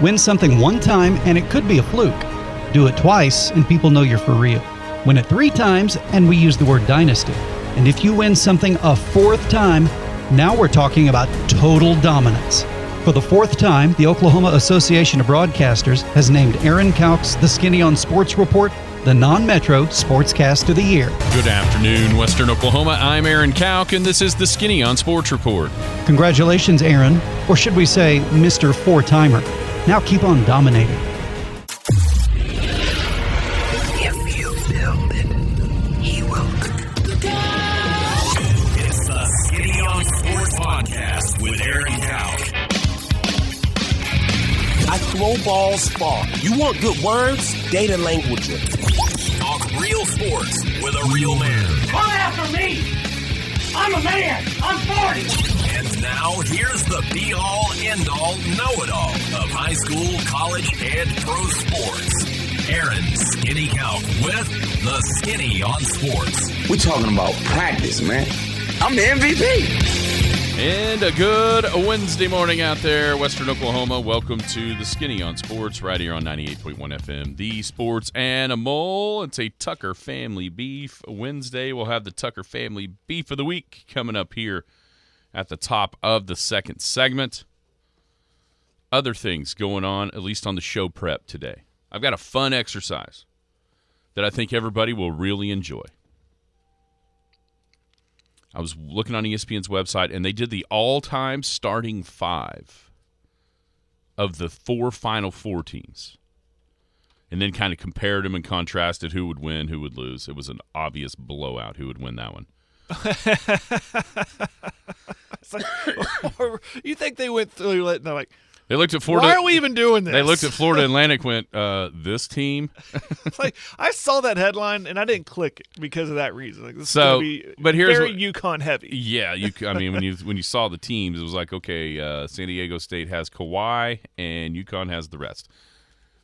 Win something one time and it could be a fluke. Do it twice and people know you're for real. Win it three times and we use the word dynasty. And if you win something a fourth time, now we're talking about total dominance. For the fourth time, the Oklahoma Association of Broadcasters has named Aaron Kauk's The Skinny on Sports Report the non Metro Sportscast of the Year. Good afternoon, Western Oklahoma. I'm Aaron Kauk, and this is the Skinny on Sports Report. Congratulations, Aaron, or should we say, Mr. Four Timer. Now keep on dominating. If you build it, he will. It's the Skinny on Sports Podcast with Aaron Kauk. I throw balls far. You want good words? Data language. Talk real sports with a real man. Come after me! I'm a man! I'm 40! And now here's the be all, end all, know it all of high school, college, and pro sports. Aaron Skinny Kauk with the Skinny on Sports. We're talking about practice, man. I'm the MVP. And a good Wednesday morning out there, Western Oklahoma. Welcome to the Skinny on Sports, right here on 98.1 FM, the sports animal. It's a Tucker Family Beef Wednesday. We'll have the Tucker Family Beef of the Week coming up here at the top of the second segment. Other things going on, at least on the show prep today. I've got a fun exercise that I think everybody will really enjoy. I was looking on ESPN's website, and they did the all-time starting five of the four Final Four teams, and then kind of compared them and contrasted who would win, who would lose. It was an obvious blowout. Who would win that one? It's like, you think they went through it and they're like, They looked at Florida. why are we even doing this? They looked at Florida Atlantic. Went uh, this team. Like I saw that headline and I didn't click it because of that reason. Like this So, is gonna be but here's very what- UConn heavy. Yeah, you. I mean, when you when you saw the teams, it was like, okay, uh, San Diego State has Kawhi and UConn has the rest.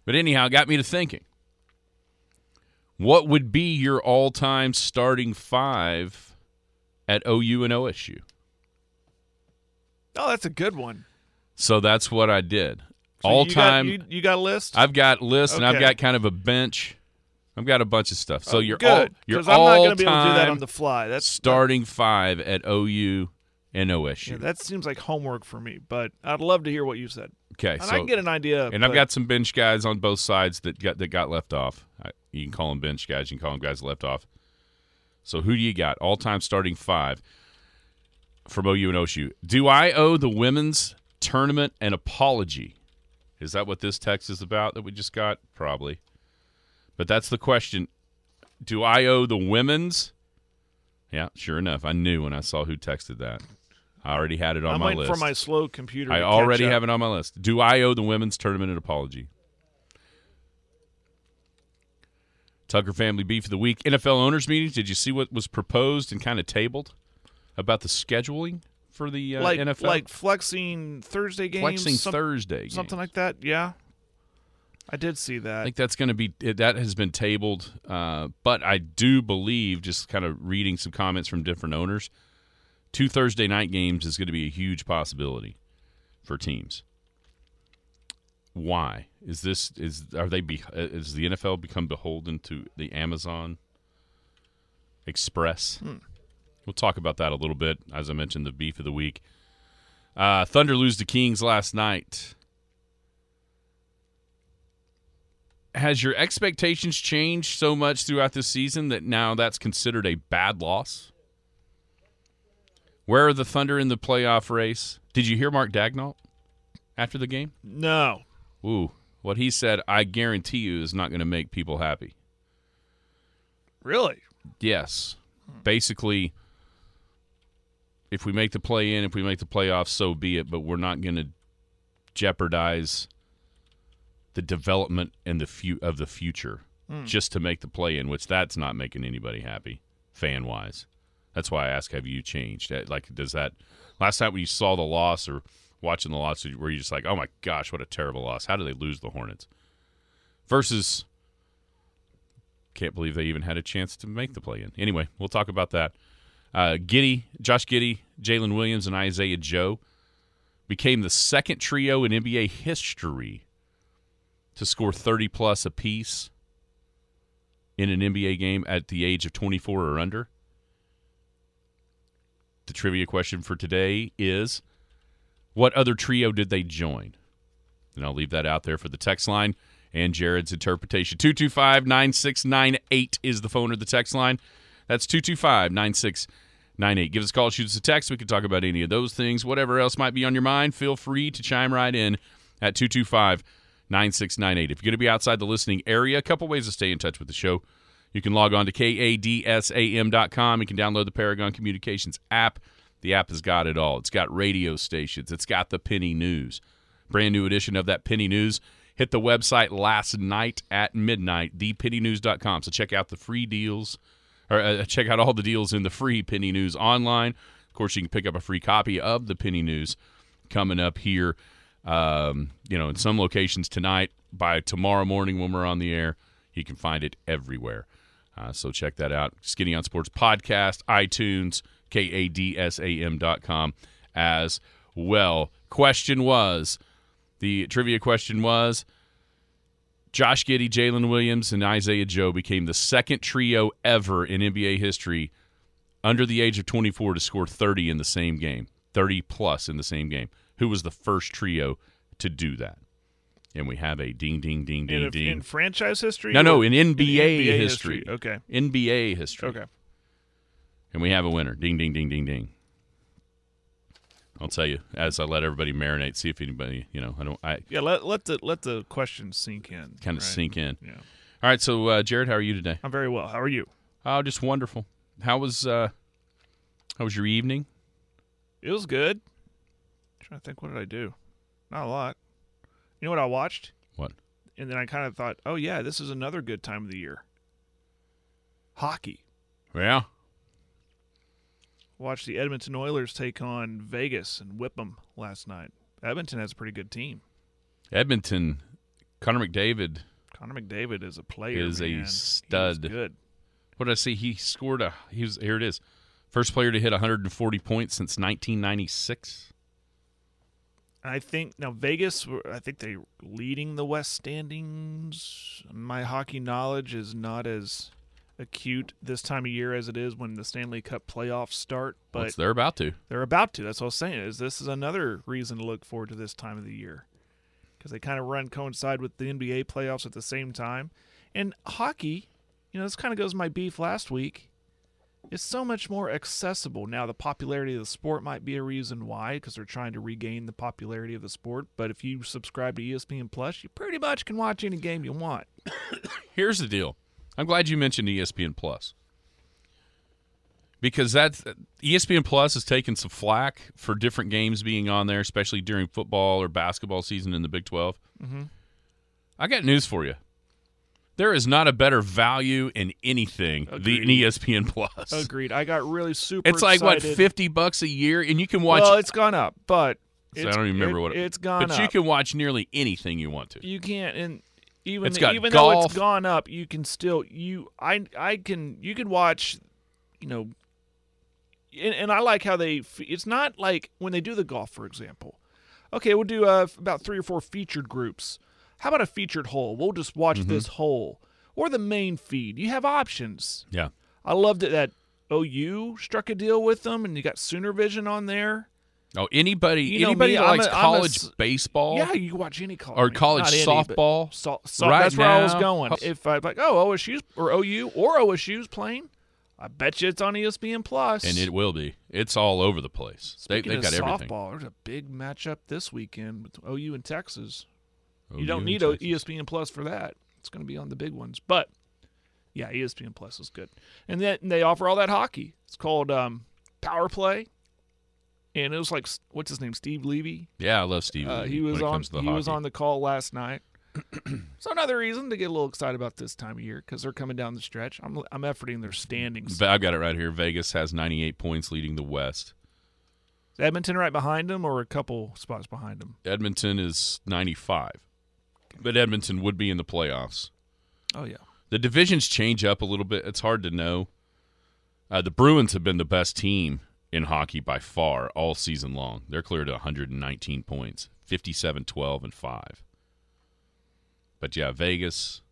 But anyhow, it got me to thinking. What would be your all-time starting five at OU and OSU? Oh, that's a good one. So that's what I did. So All you got- time. you, you got a list? I've got lists and I've got kind of a bench. I've got a bunch of stuff. So Oh, you're all good you're because I'm not all gonna be able to do that on the fly. That's starting five at OU and OSU. yeah, that seems like homework for me. But I'd love to hear what you said. okay, And so I can get an idea. and I've got some bench guys on both sides that got that got left off. I, you can call them bench guys. You can call them guys left off. So who do you got? All time starting five from OU and OSU. Do I owe the women's tournament an apology? Is that what this text is about that we just got? Probably. But that's the question. Do I owe the women's? Yeah, sure enough. I knew when I saw who texted that. I already had it on I'm my list. for my slow computer. I already up. have it on my list. Do I owe the women's tournament an apology? Tucker Family Beef of the Week. NFL owners meeting. Did you see what was proposed and kind of tabled about the scheduling for the uh, like NFL? like flexing Thursday games, flexing some- Thursday, something games. like that. Yeah, I did see that. I think that's going to be that has been tabled, uh, but I do believe, just kind of reading some comments from different owners, two Thursday night games is going to be a huge possibility for teams. Why is this? Is are they? Be, is the NFL become beholden to the Amazon Express? We'll talk about that a little bit. As I mentioned, the beef of the week. Uh, Thunder lose to Kings last night. has your expectations changed so much throughout this season that now that's considered a bad loss? Where are the Thunder in the playoff race? Did you hear Mark Daigneault after the game? no, Ooh, what he said, I guarantee you, is not going to make people happy. really. Yes. Basically, if we make the play in, if we make the playoffs, so be it, but we're not going to jeopardize the development and the fu- of the future hmm. just to make the play in, which that's not making anybody happy fan wise. That's why I ask, have you changed? Like, does that last time when you saw the loss or watching the loss, where you're just like, oh my gosh, what a terrible loss? How do they lose the Hornets? Versus, can't believe they even had a chance to make the play in. Anyway, we'll talk about that. Uh, Giddey, Josh Giddey, Jalen Williams, and Isaiah Joe became the second trio in NBA history to score 30 plus apiece in an NBA game at the age of 24 or under? The trivia question for today is what other trio did they join? And I'll leave that out there for the text line and Jared's interpretation. 225 9698 is the phone or the text line. That's 225 9698. Give us a call, shoot us a text. We can talk about any of those things. Whatever else might be on your mind, feel free to chime right in at 225 9698. If you're going to be outside the listening area, a couple ways to stay in touch with the show. You can log on to kadsam.com. You can download the Paragon Communications app. The app has got it all. It's got radio stations, it's got the Penny News. Brand new edition of that Penny News hit the website last night at midnight, thepennynews.com. So check out the free deals, or uh, check out all the deals in the free Penny News online. Of course, you can pick up a free copy of the Penny News coming up here. Um, you know, in some locations tonight. By tomorrow morning, when we're on the air, you can find it everywhere. Uh, so check that out. Skinny on Sports podcast, iTunes, kadsam.com as well. Question was the trivia question was Josh Giddey, Jalen Williams, and Isaiah Joe became the second trio ever in NBA history under the age of 24 to score 30 in the same game, 30 plus in the same game. Who was the first trio to do that? And we have a ding, ding, ding, ding, in, ding. in franchise history? no, no, in NBA, NBA history. Okay. NBA history. Okay. And we have a winner. Ding, ding, ding, ding, ding. I'll tell you as I let everybody marinate, see if anybody, you know, I don't, I Yeah, let let the let the questions sink in. kind of right? sink in. Yeah. All right, so uh, Jared, how are you today? I'm very well. How are you? Oh, just wonderful. How was uh, how was your evening? It was good. trying to think what did I do? Not a lot. You know what I watched? What? And then I kind of thought, "Oh yeah, this is another good time of the year." Hockey. Yeah, Watched the Edmonton Oilers take on Vegas and whip them last night. Edmonton has a pretty good team. Edmonton. Connor McDavid. Connor McDavid is a player. Is a man. Is stud. good. What did I see? He scored a. He was here. It is. First player to hit 140 points since 1996. I think now Vegas. I think they're leading the West standings. My hockey knowledge is not as acute this time of year as it is when the Stanley Cup playoffs start, But but they're about to. they're about to. That's what I was saying. Is this is another reason to look forward to this time of the year because they kind of run coincide with the NBA playoffs at the same time. And hockey, you know, this kind of goes my beef last week. It's so much more accessible now. The popularity of the sport might be a reason why, because they're trying to regain the popularity of the sport. But if you subscribe to ESPN Plus, you pretty much can watch any game you want. Here's the deal. I'm glad you mentioned ESPN Plus because that's E ESPN Plus has taken some flack for different games being on there, especially during football or basketball season in the Big 12. Mm-hmm. I got news for you. There is not a better value in anything than ESPN Plus. Agreed. I got really super. It's like what fifty bucks a year, and you can watch. Well, it's gone up, but So it's, I don't even remember it- what it, it's gone But up. you can watch nearly anything you want to. you can't and even It's got even though it's gone up you can still you i i can you can watch you know and, and i like how they it's not like when they do the golf for example. Okay we'll do uh, about three or four featured groups. How about a featured hole? We'll just watch Mm-hmm. this hole. Or the main feed. You have options. Yeah. i loved it that ou struck a deal with them and you got sooner vision on there Oh, anybody, You know anybody me, that likes a college s- baseball, Yeah, you watch any college or college any, softball. So, so Right that's where I was going. If I like, oh OSU's or OU or OSU's playing, I bet you it's on ESPN and it will be. It's all over the place. They, Speaking they of got everything. softball, there's a big matchup this weekend with OU and Texas. OU you don't need a Texas. ESPN Plus for that. It's going to be on the big ones, but yeah, ESPN Plus is good. And then they offer all that hockey. It's called um, Power Play, and it was like what's his name, Steve Levy. Yeah, I love Steve. Uh, Levy he was on. comes to the He was on the call last night. so another reason to get a little excited about this time of year because they're coming down the stretch. I'm I'm efforting their standings. I've got it right here. Vegas has 98 points, leading the West. Is Edmonton right behind them, or a couple spots behind them? Edmonton is 95, but Edmonton would be in the playoffs. Oh yeah. The divisions change up a little bit. It's hard to know. Uh, the Bruins have been the best team in hockey by far all season long. They're clear to 119 points, 57, 12, and 5. But yeah, Vegas.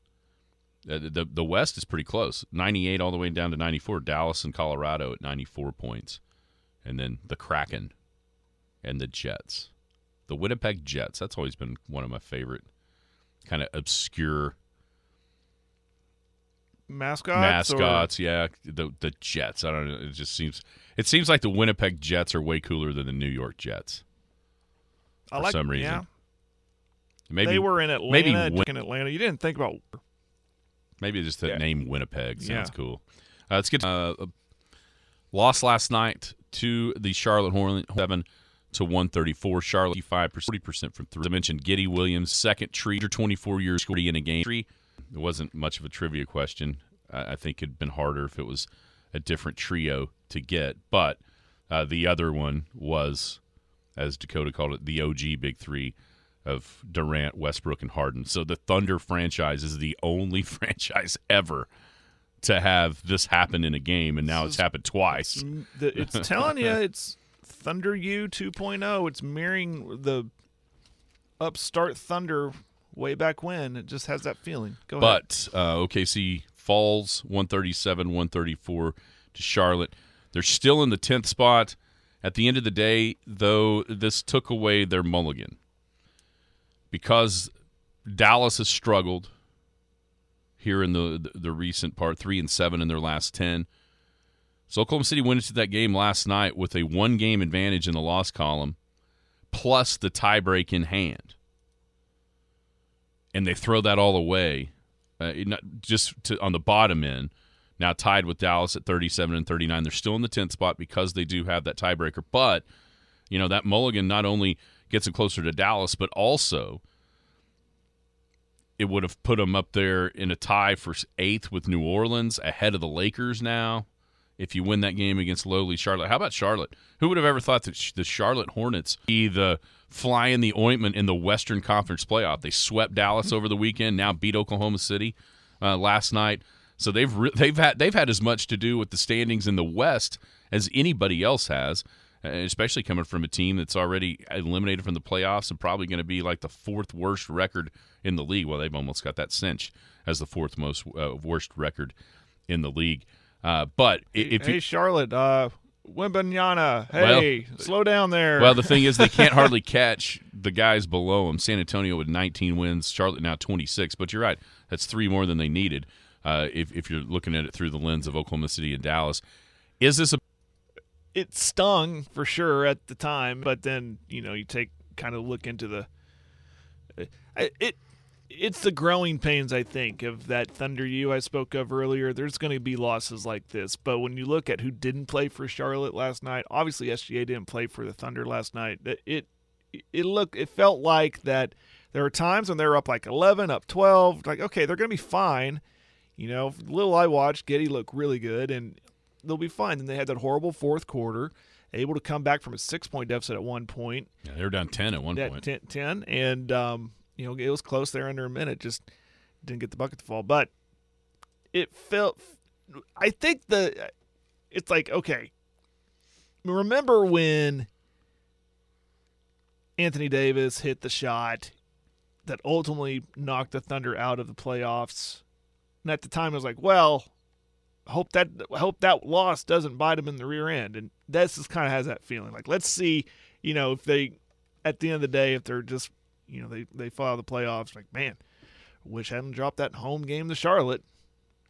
Uh, the the West is pretty close. 98 all the way down to 94. Dallas and Colorado at 94 points. And then the Kraken and the Jets. The Winnipeg Jets. That's always been one of my favorite kind of obscure Mascots. mascots. Yeah, the the Jets. I don't know. It just seems it seems like the Winnipeg Jets are way cooler than the New York Jets I for like, some reason. Yeah, Maybe they were in Atlanta. maybe Win- in Atlanta. You didn't think about. Maybe just the Yeah. name Winnipeg sounds Yeah. cool. Uh, let's get uh, lost last night to the Charlotte Hornets, seven to one thirty four. Charlotte five percent, forty percent from three. I mentioned, Giddey Williams second tree after twenty four years scored in a game. It wasn't much of a trivia question. I, I think it'd been harder if it was a different trio to get. But uh, the other one was, as Dakota called it, the OG Big Three of Durant, Westbrook, and Harden. So the Thunder franchise is the only franchise ever to have this happen in a game, and now it's happened twice. It's telling you, it's Thunder U 2.0. It's mirroring the upstart Thunder way back when. It just has that feeling. Go ahead. But uh, OKC falls 137, 134 to Charlotte. They're still in the 10th spot. At the end of the day, though, this took away their mulligan because Dallas has struggled here in the, the, the recent part, three and seven in their last 10. So Oklahoma City went into that game last night with a one game advantage in the loss column, plus the tiebreak in hand. And they throw that all away, uh, just to, on the bottom end. Now tied with Dallas at 37 and 39. They're still in the 10th spot because they do have that tiebreaker. But, you know, that mulligan not only gets them closer to Dallas, but also it would have put them up there in a tie for eighth with New Orleans ahead of the Lakers now if you win that game against lowly Charlotte. How about Charlotte? Who would have ever thought that the Charlotte Hornets be the fly in the ointment in the Western Conference playoff? They swept Dallas over the weekend, now beat Oklahoma City uh, last night. So they've re- they've had they've had as much to do with the standings in the West as anybody else has, uh, especially coming from a team that's already eliminated from the playoffs and probably going to be like the fourth worst record in the league. Well, they've almost got that cinched as the fourth most uh, worst record in the league. Uh, but if hey, you, Charlotte, uh, Wembanyama, hey, slow down there. well, the thing is, they can't hardly catch the guys below them. San Antonio with 19 wins, Charlotte now 26. But you're right, that's three more than they needed. Uh, if if you're looking at it through the lens of Oklahoma City and Dallas, is this a it stung for sure at the time, but then you know you take kind of look into the it. it it's the growing pains, I think, of that Thunder U I spoke of earlier. There's going to be losses like this, but when you look at who didn't play for Charlotte last night, obviously SGA didn't play for the Thunder last night. It it, it look it felt like that there were times when they were up like 11, up 12, like okay, they're going to be fine. You know, little I watched, Giddey looked really good, and they'll be fine. Then they had that horrible fourth quarter, able to come back from a six point deficit at one point, yeah, they were down 10 at one point. 10, 10 and um, you know it was close there under a minute, just didn't get the bucket to fall. But it felt, I think the, it's like okay. Remember when Anthony Davis hit the shot that ultimately knocked the Thunder out of the playoffs? And at the time, I was like, well, hope that hope that loss doesn't bite them in the rear end. And this is kind of has that feeling. Like, let's see, you know, if they at the end of the day, if they're just, you know, they they fall out of the playoffs, like, man, wish I hadn't dropped that home game to Charlotte.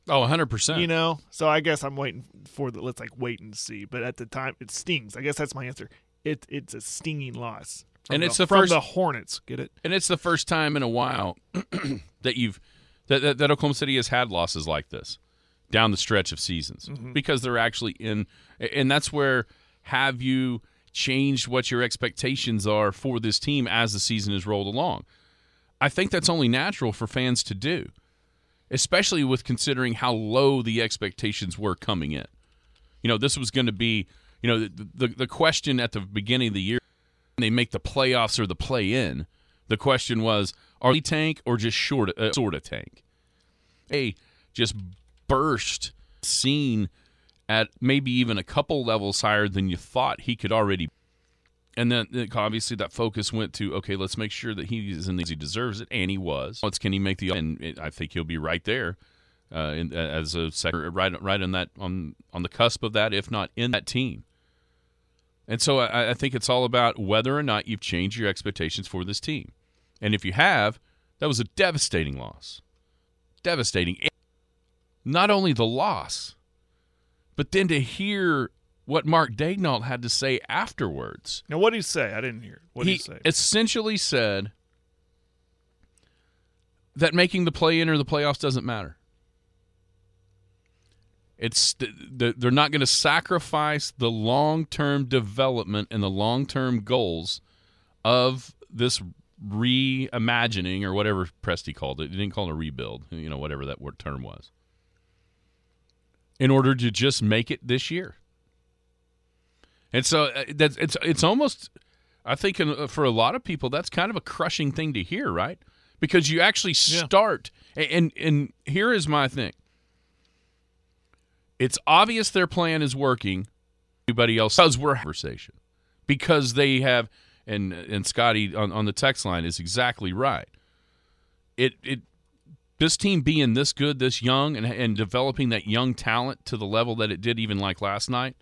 Oh, 100%. You know, so I guess I'm waiting for the let's like wait and see. But at the time, it stings. I guess that's my answer. It it's a stinging loss. And it's the from first- the Hornets. Get it? and it's the first time in a while that you've that, that, that Oklahoma City has had losses like this down the stretch of seasons mm-hmm. because they're actually in and that's where have you changed what your expectations are for this team as the season has rolled along. I think that's only natural for fans to do especially with considering how low the expectations were coming in. You know this was going to be you know the, the the question at the beginning of the year they make the playoffs or the play in the question was are they tank or just short uh, sort of tank? A just burst seen at maybe even a couple levels higher than you thought he could already And then uh, obviously that focus went to okay, let's make sure that he's in these he deserves it, and he was. Let's can he make the and I think he'll be right there uh, in, as a second, right right on that on on the cusp of that, if not in that team. And so I, I think it's all about whether or not you've changed your expectations for this team, and if you have, that was a devastating loss, devastating. Not only the loss, but then to hear what Mark Daigneault had to say afterwards. Now, what did he say? I didn't hear. What did he he say? essentially said that making the play in or the playoffs doesn't matter. It's they're not going to sacrifice the long-term development and the long-term goals of this reimagining or whatever Presti called it. He didn't call it a rebuild, you know, whatever that word term was. In order to just make it this year. And so uh, that's it's it's almost I think for a lot of people that's kind of a crushing thing to hear, right? Because you actually start yeah. and and here is my thing. It's obvious their plan is working. Everybody else does we're conversation because they have and and Scotty on, on the text line is exactly right. It it this team being this good, this young, and and developing that young talent to the level that it did even like last night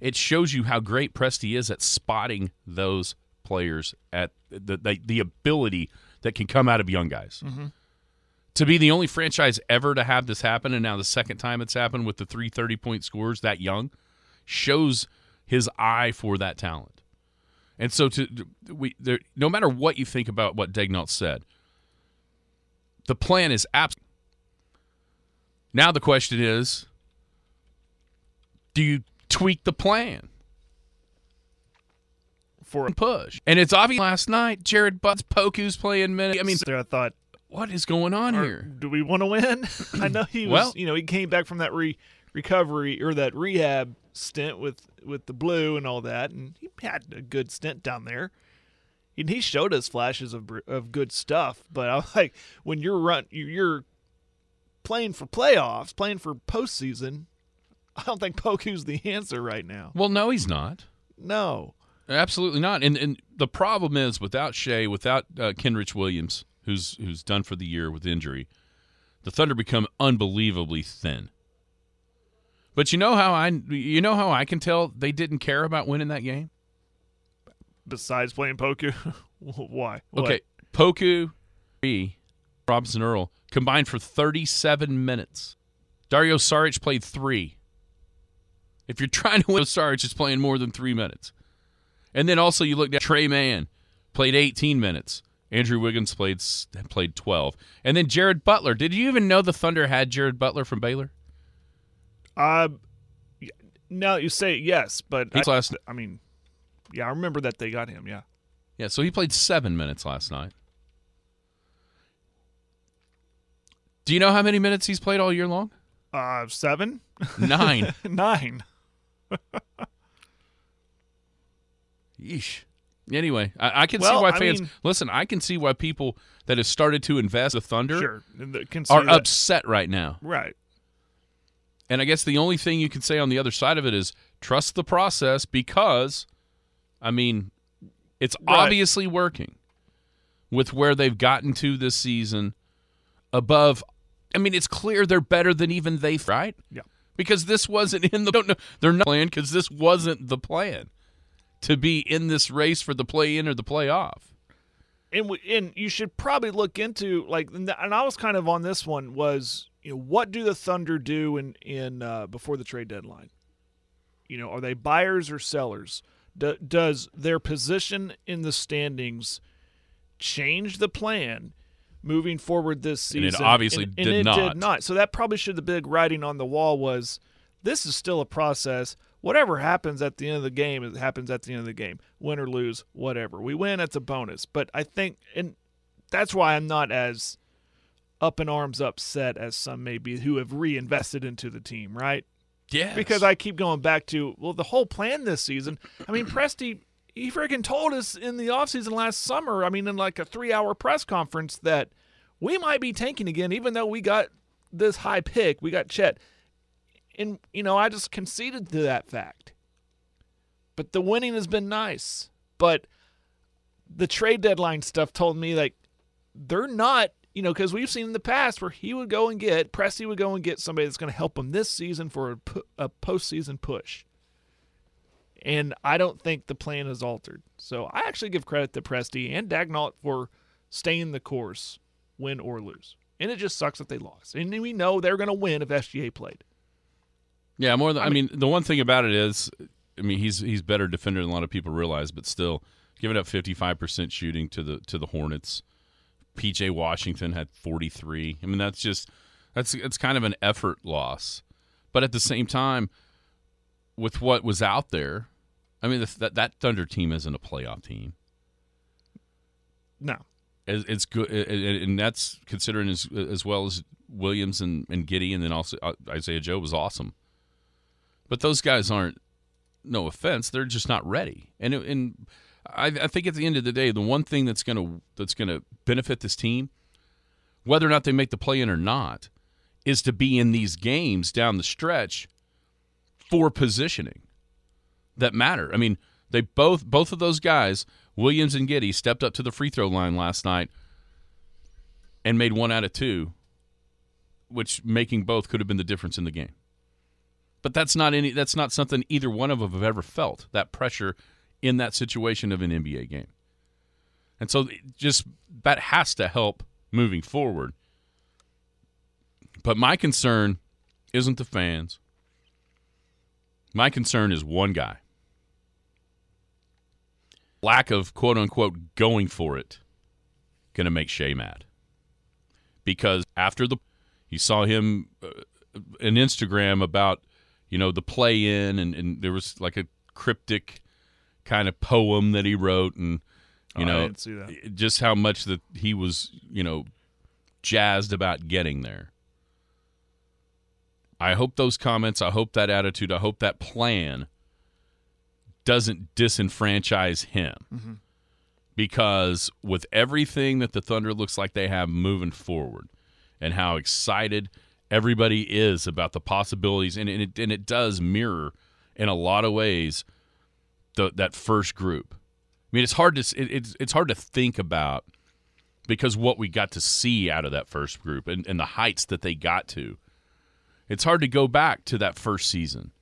it shows you how great Presti is at spotting those players at the the, the ability that can come out of young guys. Mm-hmm. To be the only franchise ever to have this happen, and now the second time it's happened with the three 30 point scores that young, shows his eye for that talent. And so, to we there, no matter what you think about what Daigneault said, the plan is absolutely. Now the question is, do you tweak the plan for a push. And it's obvious last night, Jared Butts, Poku's playing minutes. I mean, there I thought, what is going on here? Do we want to win? I know he was, well, you know, he came back from that re- recovery or that rehab stint with with the blue and all that, and he had a good stint down there. And he showed us flashes of of good stuff, but I'm like, when you're run, you're playing for playoffs, playing for postseason, I don't think Poku's the answer right now. Well, no, he's not. No, absolutely not. And and the problem is without Shai, without uh, Kenrich Williams, who's who's done for the year with injury, the Thunder become unbelievably thin. But you know how I you know how I can tell they didn't care about winning that game. Besides playing Poku, why? What? Okay, Poku, Robinson Earl combined for 37 minutes. Dario Saric played three. If you're trying to win, Sarge is playing more than three minutes. And then also you look at Tre Mann played 18 minutes. Andrew Wiggins played played 12. And then Jared Butler. Did you even know the Thunder had Jared Butler from Baylor? Uh, now you say yes, but I, last, I mean, yeah, I remember that they got him. Yeah, yeah. So he played seven minutes last night. Do you know how many minutes he's played all year long? Uh, seven, nine, nine. Yeesh. Anyway, I, I can well, see why fans I mean, listen. I can see why people that have started to invest the Thunder sure, are that. upset right now. Right. And I guess the only thing you can say on the other side of it is trust the process because, I mean, it's right. obviously working with where they've gotten to this season. Above, I mean, it's clear they're better than even they. Right. Yeah because this wasn't in the. Don't know, they're not playing because this wasn't the plan to be in this race for the play in or the playoff. And we, and you should probably look into like and I was kind of on this one was you know what do the Thunder do in in uh, before the trade deadline? You know, are they buyers or sellers? Do, does their position in the standings change the plan? moving forward this season. And it obviously and, did and it not. did not. So that probably should the big writing on the wall was this is still a process. Whatever happens at the end of the game, it happens at the end of the game. Win or lose, whatever. We win, that's a bonus. But I think and that's why I'm not as up in arms upset as some may be who have reinvested into the team, right? Yeah. Because I keep going back to, well, the whole plan this season. I mean, Presti he freaking told us in the offseason last summer, I mean, in like a three hour press conference, that we might be tanking again, even though we got this high pick. We got Chet. And, you know, I just conceded to that fact. but the winning has been nice. But the trade deadline stuff told me like they're not, you know, because we've seen in the past where he would go and get Presti would go and get somebody that's going to help him this season for a, a postseason push. And I don't think the plan is altered. So I actually give credit to Presti and Daigneault for staying the course, win or lose. And it just sucks that they lost. And we know they're going to win if SGA played. Yeah, more than I mean, the one thing about it is, I mean, he's he's better defender than a lot of people realize, but still, giving up fifty five percent shooting to the to the Hornets. PJ Washington had forty three. I mean, that's just that's it's kind of an effort loss, but at the same time, with what was out there, I mean, the, that that Thunder team isn't a playoff team. No, It's, it's good, and and that's considering as as well as Williams and and Giddey, and then also uh, Isaiah Joe was awesome. But those guys aren't. No offense, they're just not ready. And it- and I, I think at the end of the day, the one thing that's gonna that's gonna benefit this team, whether or not they make the play in or not, is to be in these games down the stretch for positioning that matter. I mean, they both both of those guys, Williams and Giddey, stepped up to the free throw line last night and made one out of two, which making both could have been the difference in the game. But that's not any that's not something either one of them have ever felt, that pressure in that situation of an NBA game. And so just that has to help moving forward. But my concern isn't the fans. My concern is one guy. Lack of quote unquote going for it going to make Shai mad. Because after the you saw him uh, an Instagram about you know the play in and, and there was like a cryptic kind of poem that he wrote and you Oh, know didn't see that. just how much that he was you know jazzed about getting there. I hope those comments, I hope that attitude, I hope that plan doesn't disenfranchise him. Mm-hmm. Because with everything that the Thunder looks like they have moving forward and how excited everybody is about the possibilities, and it, and it does mirror in a lot of ways the, that first group. I mean, it's hard to it, it's it's hard to think about because what we got to see out of that first group and, and the heights that they got to. It's hard to go back to that first season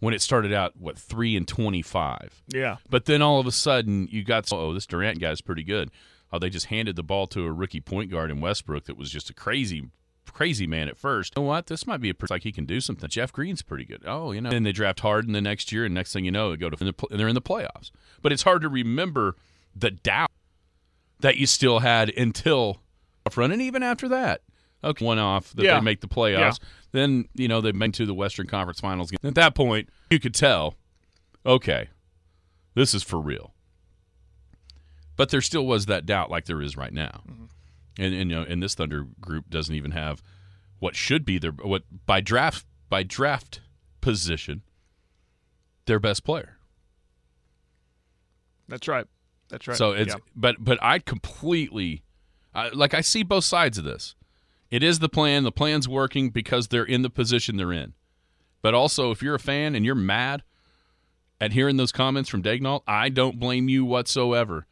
when it started out what three and twenty five. Yeah. But then all of a sudden you got oh this Durant guy's pretty good. Oh, they just handed the ball to a rookie point guard in Westbrook that was just a crazy, crazy man at first. You know what? This might be a person like he can do something. Jeff Green's pretty good. Oh, you know. Then they draft Harden the next year, and next thing you know, they go to and they're in the playoffs. But it's hard to remember the doubt that you still had until run, and even after that. Okay, one off that Yeah. they make the playoffs. Yeah. Then you know they make to the Western Conference Finals. At that point, you could tell, okay, this is for real. But there still was that doubt, like there is right now, mm-hmm. And, and you know, and this Thunder group doesn't even have what should be their what by draft by draft position their best player. That's right. That's right. So it's Yeah. but but I completely I, like I see both sides of this. It is the plan. The plan's working because they're in the position they're in. But also, if you're a fan and you're mad at hearing those comments from Daigneault, I don't blame you whatsoever.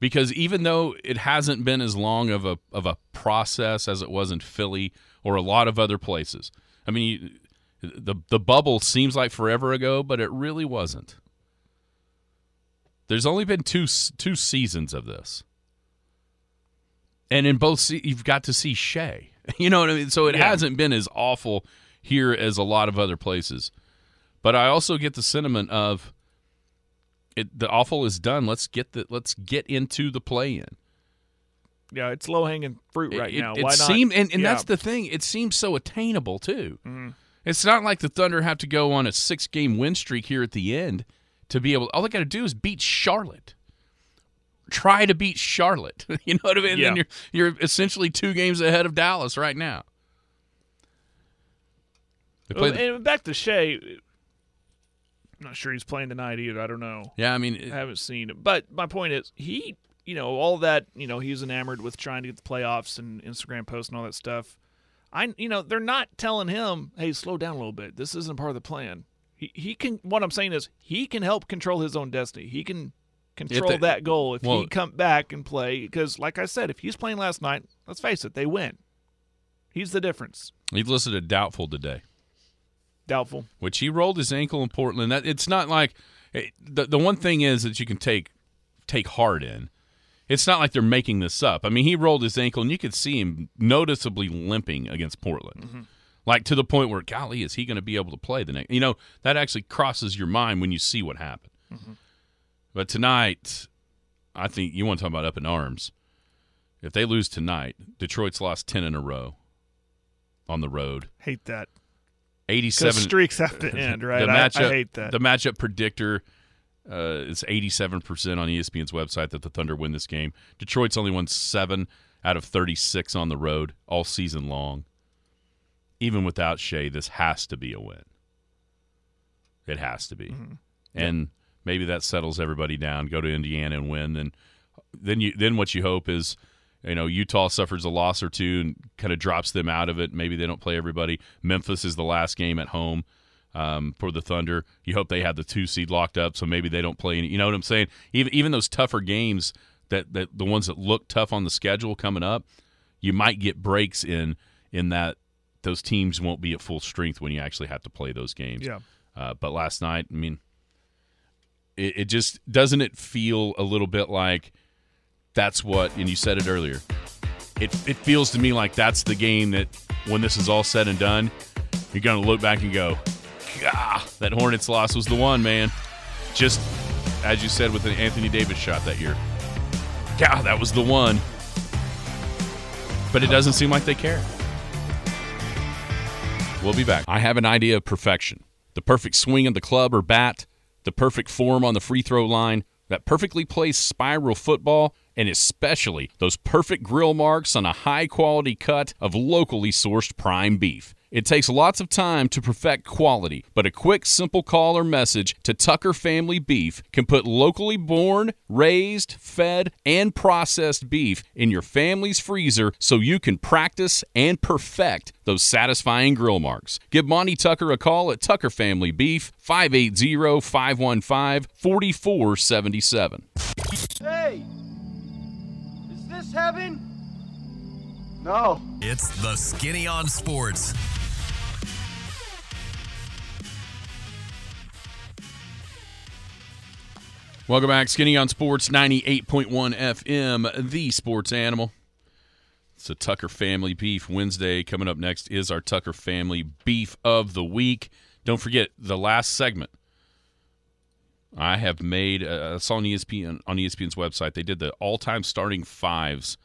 Because even though it hasn't been as long of a of a process as it was in Philly or a lot of other places, I mean, the the bubble seems like forever ago, but it really wasn't. There's only been two two seasons of this, and in both se- you've got to see Shai. You know what I mean? So it Yeah. hasn't been as awful here as a lot of other places. But I also get the sentiment of it. The awful is done. Let's get the let's get into the play in. yeah, it's low hanging fruit right it, now. It, Why not? seem- and, and Yeah. That's the thing. It seems so attainable too. Mm-hmm. It's not like the Thunder have to go on a six game win streak here at the end to be able. All they got to do is beat Charlotte. Try to beat Charlotte. you know what I mean? Yeah. You're you're essentially two games ahead of Dallas right now. Well, the- and back to Shai. I'm not sure he's playing tonight either. I don't know. yeah, I mean, it- I haven't seen it. But my point is, he, you know, all that, you know, he's enamored with trying to get the playoffs and Instagram posts and all that stuff. I, you know, they're not telling him, hey, slow down a little bit. This isn't part of the plan. He, he can. What I'm saying is, he can help control his own destiny. He can control they- that goal if well- he come back and play. Because, like I said, if he's playing last night, let's face it, they win. He's the difference. He's listed a doubtful today, Doubtful. which he rolled his ankle in Portland. That it's not like it, the the one thing is that you can take take heart in. It's not like they're making this up. I mean, he rolled his ankle, and you could see him noticeably limping against Portland. Mm-hmm. Like to the point where, golly, is he going to be able to play the next? You know, that actually crosses your mind when you see what happened. Mm-hmm. But tonight, I think you want to talk about up in arms. If they lose tonight, Detroit's lost ten in a row on the road. Hate that. Eighty-seven Because streaks have to end, right? The I- matchup, I, hate that. The matchup predictor uh, is 87% on ESPN's website that the Thunder win this game. Detroit's only won seven out of 36 on the road all season long. Even without Shai, this has to be a win. It has to be. Mm-hmm. And maybe that settles everybody down. Go to Indiana and win. Then, then you then what you hope is, you know, Utah suffers a loss or two and kind of drops them out of it. Maybe they don't play everybody. Memphis is the last game at home um, for the Thunder. You hope they have the two seed locked up, so maybe they don't play any. You know what I'm saying? Even even those tougher games that that the ones that look tough on the schedule coming up, you might get breaks in in that those teams won't be at full strength when you actually have to play those games. Yeah. Uh, but last night, I mean, it, it just doesn't it feel a little bit like that's what, and you said it earlier. It it feels to me like that's the game that when this is all said and done, you're gonna look back and go, "Gah, that Hornets loss was the one, man." Just as you said with an Anthony Davis shot that year. God, that was the one. But it doesn't seem like they care. We'll be back. I have an idea of perfection the perfect swing of the club or bat, the perfect form on the free throw line, that perfectly placed spiral football, and especially those perfect grill marks on a high quality cut of locally sourced prime beef. It takes lots of time to perfect quality, but a quick, simple call or message to Tucker Family Beef can put locally born, raised, fed, and processed beef in your family's freezer so you can practice and perfect those satisfying grill marks. Give Monty Tucker a call at Tucker Family Beef, 580 515 4477. Hey! Is heaven? No. It's the Skinny on Sports. Welcome back, Skinny on Sports 98.1 FM, the sports animal. It's a Tucker Family Beef Wednesday. Coming up next is our Tucker Family Beef of the Week. Don't forget the last segment. I have made. Uh, I saw on ESPN on ESPN's website. They did the all-time starting fives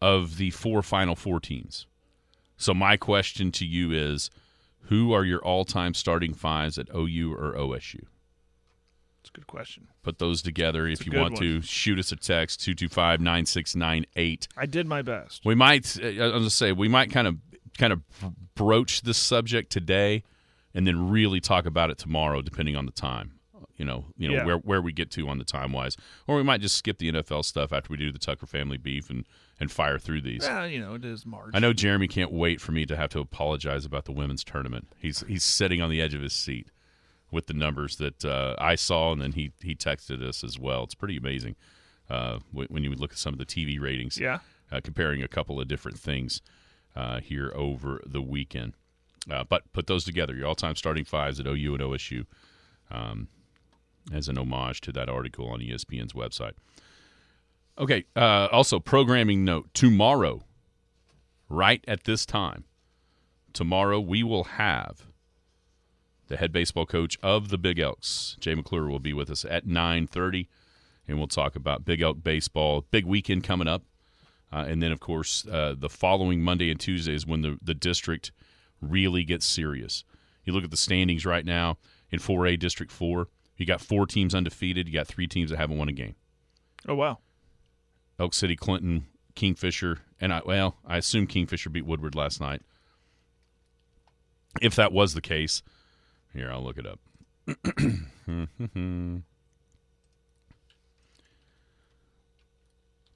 of the four Final Four teams. So my question to you is, who are your all-time starting fives at OU or OSU? It's a good question. Put those together if you want one. to. Shoot us a text 225 9698. I did my best. We might, uh, I was going to say, we might kind of kind of broach this subject today and then really talk about it tomorrow, depending on the time. You know, you know Yeah. where where we get to on the time wise, or we might just skip the NFL stuff after we do the Tucker family beef and and fire through these. Well, you know, it is March. I know Jeremy can't wait for me to have to apologize about the women's tournament. He's he's sitting on the edge of his seat with the numbers that uh, I saw, and then he he texted us as well. It's pretty amazing uh, when, you look at some of the TV ratings. Yeah. uh, comparing a couple of different things uh, here over the weekend. Uh, but put those together, your all-time starting fives at OU and OSU, um, as an homage to that article on ESPN's website. Okay. Uh, also, programming note: tomorrow, right at this time, tomorrow we will have the head baseball coach of the Big Elks, Jay McClure, will be with us at nine thirty, and we'll talk about Big Elk baseball. Big weekend coming up. Uh, and then, of course, uh, the following Monday and Tuesday is when the, the district really gets serious. You look at the standings right now in 4A District 4. You got four teams undefeated. You got three teams that haven't won a game. Oh wow. Elk City, Clinton, Kingfisher, and I well, I assume Kingfisher beat Woodward last night. If that was the case, here I'll look it up.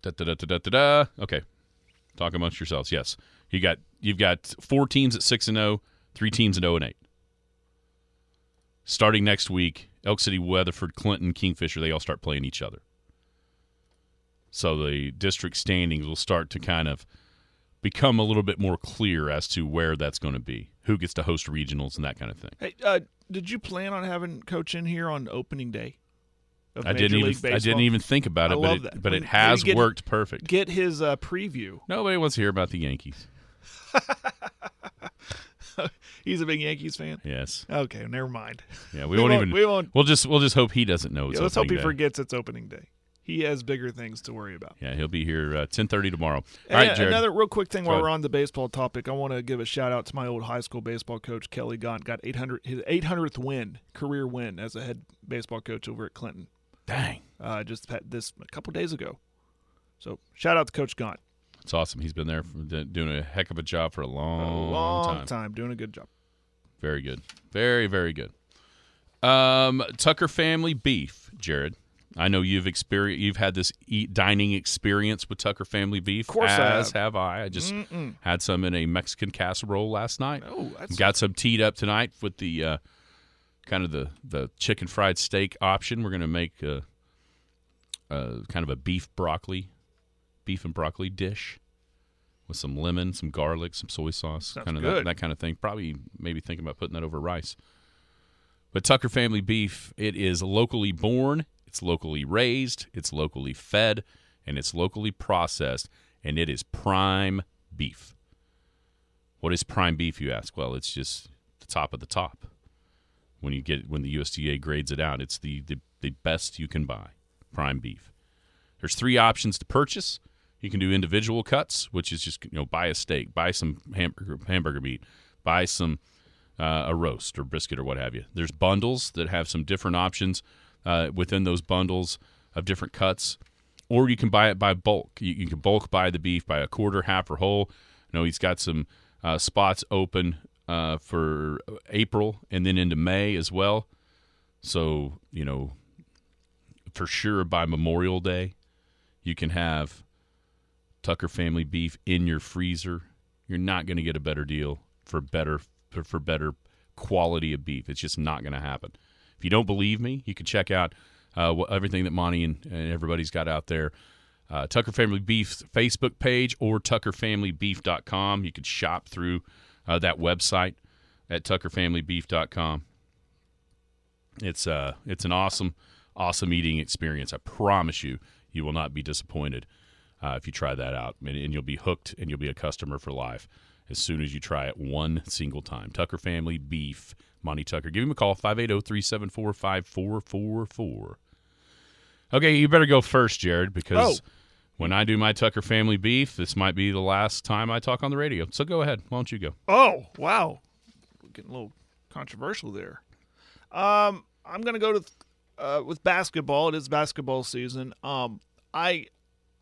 da, da, da, da, da, da. Okay, talk amongst yourselves. Yes, you got you've got four teams at six and zero, three teams at zero and eight. Starting next week, Elk City, Weatherford, Clinton, Kingfisher, they all start playing each other. So the district standings will start to kind of become a little bit more clear as to where that's going to be, who gets to host regionals and that kind of thing. Hey, uh, did you plan on having coach in here on opening day? of I Major didn't even League I didn't even think about I it, but love it, that. but When- it has get- worked perfect. Get his uh, preview. Nobody wants to hear about the Yankees. He's a big Yankees fan. Yes. Okay, never mind. Yeah, we, We won't, won't- even. we won't- We'll just we'll just hope he doesn't know. It's Yeah, let's hope he day. forgets it's opening day. He has bigger things to worry about. Yeah, he'll be here uh, ten thirty tomorrow. All And right, Jared. Another real quick thing Go while ahead. we're on the baseball topic, I want to give a shout out to my old high school baseball coach Kelly Gaunt. Got 800 his 800th win, career win as a head baseball coach over at Clinton. Dang, Uh, just had this a couple days ago. So shout out to Coach Gaunt. It's awesome. He's been there d- doing a heck of a job for a long, a long time. time doing a good job. Very good. Very very good. Um, Tucker family beef, Jared. I know you've experienced you've had this eat dining experience with Tucker family beef. Of course I as have. I. I just had some in a Mexican casserole last night. Oh, that's Got some teed up tonight with the uh, kind of the the chicken fried steak option. We're gonna make a, a kind of a beef broccoli, beef and broccoli dish with some lemon, some garlic, some soy sauce, kind of that, that kind of thing. Probably maybe thinking about putting that over rice. But Tucker Family Beef, it is locally born, it's locally raised, it's locally fed, and it's locally processed, and it is prime beef. What is prime beef, you ask? Well, it's just the top of the top. When you get when the USDA grades it out, it's the, the, the best you can buy. Prime beef. There's three options to purchase. You can do individual cuts, which is just you know buy a steak, buy some hamburger hamburger meat, buy some uh, a roast or brisket or what have you. There's bundles that have some different options uh, within those bundles of different cuts, or you can buy it by bulk. You, you can bulk buy the beef by a quarter, half, or whole. I know he's got some uh, spots open uh, for April and then into May as well. So you know, for sure by Memorial Day, you can have Tucker family beef in your freezer. You're not going to get a better deal for better for, for better quality of beef. It's just not going to happen. If you don't believe me, you can check out uh, everything that Monty and, and everybody's got out there. Uh, Tucker Family Beef's Facebook page or tuckerfamilybeef.com. You can shop through uh, that website at tuckerfamilybeef.com. It's uh it's an awesome awesome eating experience. I promise you, you will not be disappointed uh, if you try that out, and, and you'll be hooked, and you'll be a customer for life as soon as you try it one single time. Tucker Family Beef, Monty Tucker. Give him a call 580-374-5444. Okay, you better go first, Jared, because Oh. when I do my Tucker Family Beef, this might be the last time I talk on the radio. So go ahead. Why don't you go? Oh, wow. Getting a little controversial there. Um, I'm going to go to uh, with basketball. It is basketball season. Um, I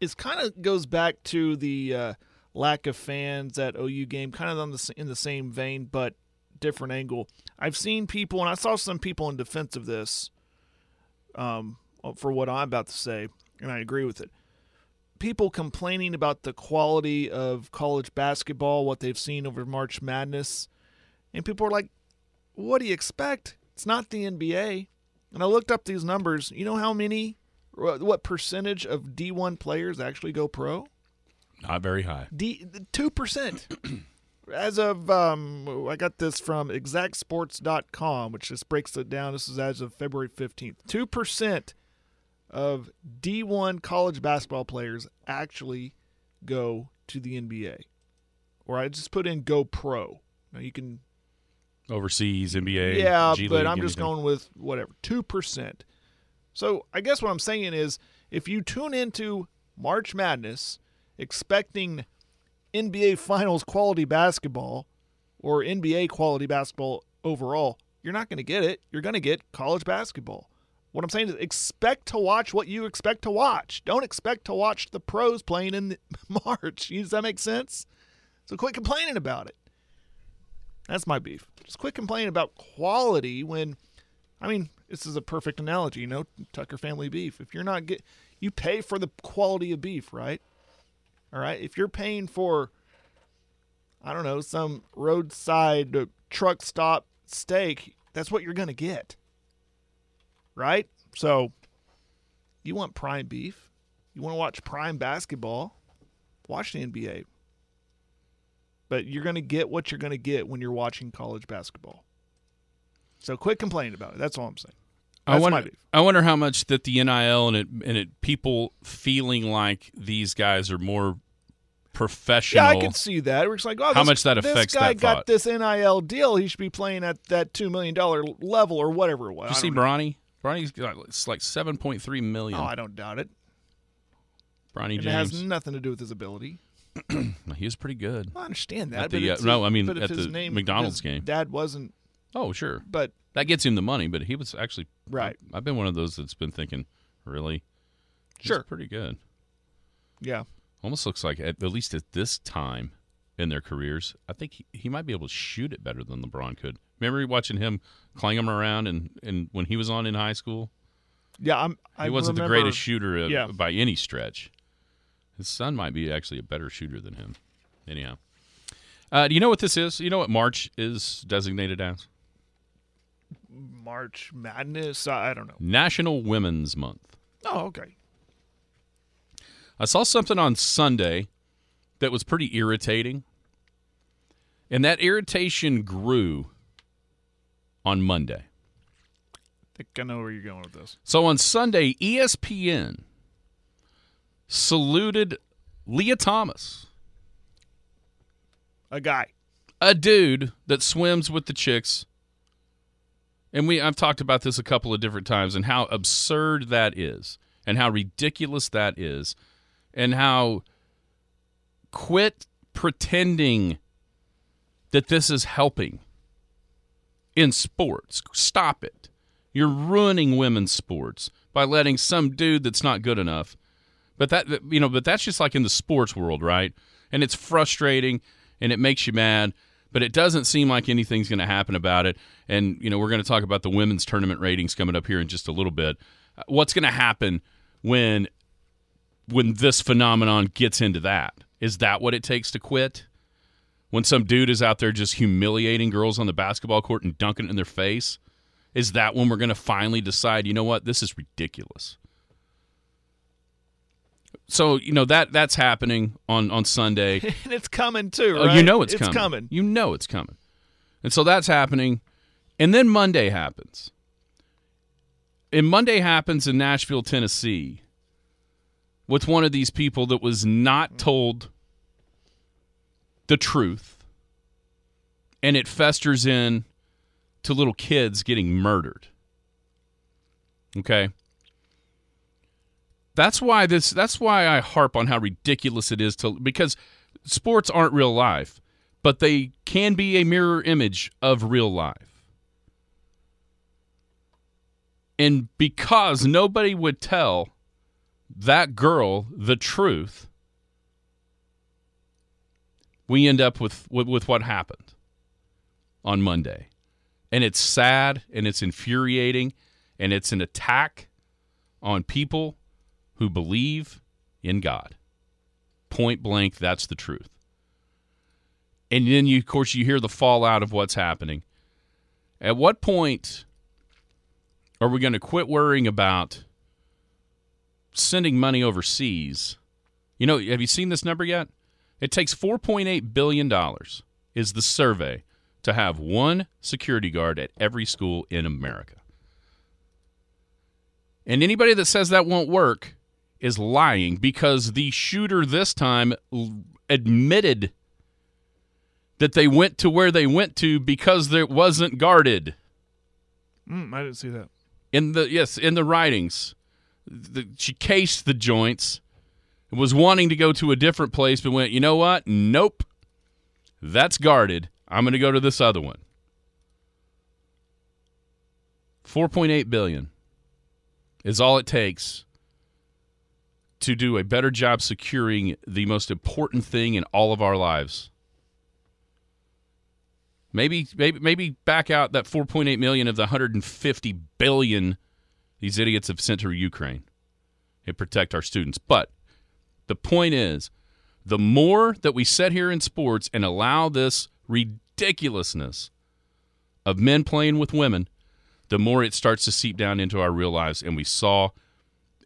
it kind of goes back to the uh, lack of fans at OU game, kind of on the in the same vein, but different angle. I've seen people, and I saw some people in defense of this, um, for what I'm about to say, and I agree with it people complaining about the quality of college basketball, what they've seen over March Madness, and people are like, "What do you expect? It's not the NBA." And I looked up these numbers. You know how many, what percentage of D1 players actually go pro? Not very high. D two percent. As of um, I got this from exactsports.com, which just breaks it down. This is as of February fifteenth. Two percent of D1 college basketball players actually go to the NBA, or I just put in go pro. Now you can Overseas, NBA, yeah, G but League, I'm just anything. going with whatever two percent. So I guess what I'm saying is, if you tune into March Madness expecting NBA Finals quality basketball or NBA quality basketball overall, you're not going to get it. You're going to get college basketball. What I'm saying is, expect to watch what you expect to watch. Don't expect to watch the pros playing in March. Does that make sense? So quit complaining about it. That's my beef. Just quit complaining about quality when, I mean, this is a perfect analogy, you know, Tucker family beef. If you're not get, you pay for the quality of beef, right? All right. If you're paying for, I don't know, some roadside truck stop steak, That's what you're going to get. Right? So you want prime beef? You want to watch prime basketball? Watch the NBA. But you're going to get what you're going to get when you're watching college basketball. So quit complaining about it. That's all I'm saying. I That's wonder. I wonder how much that the NIL and it and it people feeling like these guys are more professional. Yeah, I can see that. It's like, oh, How this- much that this affects guy that got thought. this NIL deal. He should be playing at that two million dollar level or whatever it was. Did you see. Bronny? Bronny's got it's like seven point three million. Oh, I don't doubt it. Bronny And it has nothing to do with his ability. he was pretty good. I understand that. At the, but uh, no, I mean, at his the name, McDonald's game. Dad wasn't. Oh, sure. But That gets him the money, but he was actually Right. I, have been one of those that's been thinking, really, He's Sure. pretty good. yeah, Almost looks like at, at least at this time in their careers, I think he, he might be able to shoot it better than LeBron could. Remember watching him clang him around and, and when he was on in high school, yeah. I'm. he wasn't remember, the greatest shooter uh, yeah. by any stretch. His son might be actually a better shooter than him. Anyhow, uh, do you know what this is? You know what March is designated as? March Madness. I don't know. National Women's Month. Oh, okay. I saw something on Sunday that was pretty irritating. And that irritation grew on Monday. I think I know where you're going with this. So on Sunday, ESPN saluted Lia Thomas, A guy. a dude that swims with the chicks. And we I've talked about this a couple of different times and how absurd that is and how ridiculous that is and how quit pretending that this is helping in sports. Stop it. You're ruining women's sports by letting some dude that's not good enough. But that you know, but that's just like in the sports world, right? And it's frustrating and it makes you mad, but it doesn't seem like anything's going to happen about it. And you know, we're going to talk about the women's tournament ratings coming up here in just a little bit. Uh, What's going to happen when when this phenomenon gets into that? Is that what it takes to quit? When some dude is out there just humiliating girls on the basketball court and dunking it in their face? Is that when we're going to finally decide, you know what, this is ridiculous? So, you know, that that's happening on on Sunday. and it's coming too, Oh, right? you know it's, it's coming. You know it's coming. And so that's happening. And then Monday happens. And Monday happens in Nashville, Tennessee, with one of these people that was not told the truth. And it festers in to little kids getting murdered. Okay? That's why this that's why I harp on how ridiculous it is to because sports aren't real life, but they can be a mirror image of real life. And because nobody would tell that girl the truth, we end up with, with, with what happened on Monday. And it's sad and it's infuriating and it's an attack on people who believe in God. Point blank, that's the truth. And then you of course you hear the fallout of what's happening. At what point are we going to quit worrying about sending money overseas? You know, have you seen this number yet? It takes 4.8 billion dollars is the survey to have one security guard at every school in America. And anybody that says that won't work is lying because the shooter this time admitted that they went to where they went to because it wasn't guarded. Mm, I didn't see that. In the yes, in the writings, the, she cased the joints, was wanting to go to a different place, but went, you know what? Nope, that's guarded. I'm going to go to this other one. Four point eight billion is all it takes to do a better job securing the most important thing in all of our lives. Maybe maybe maybe back out that 4.8 million of the 150 billion these idiots have sent to Ukraine and protect our students. But the point is, the more that we sit here in sports and allow this ridiculousness of men playing with women, the more it starts to seep down into our real lives. And we saw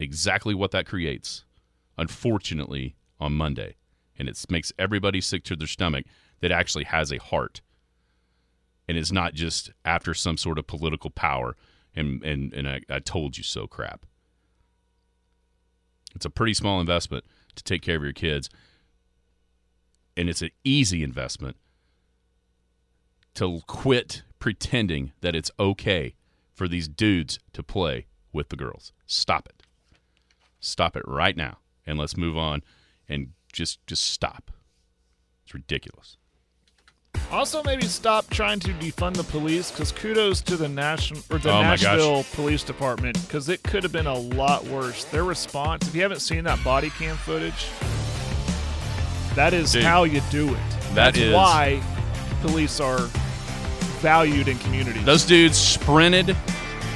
exactly what that creates, unfortunately, on Monday. And it makes everybody sick to their stomach that actually has a heart and is not just after some sort of political power and, and, and I, I told you so crap. It's a pretty small investment to take care of your kids. And it's an easy investment to quit pretending that it's okay for these dudes to play with the girls. Stop it. Stop it right now. And let's move on and just just stop. It's ridiculous. Also, maybe stop trying to defund the police because kudos to the national or the Oh. Nashville Police Department because it could have been a lot worse. Their response, if you haven't seen that body cam footage, that is Dude, how you do it. that That's is- why police are valued in communities. Those dudes sprinted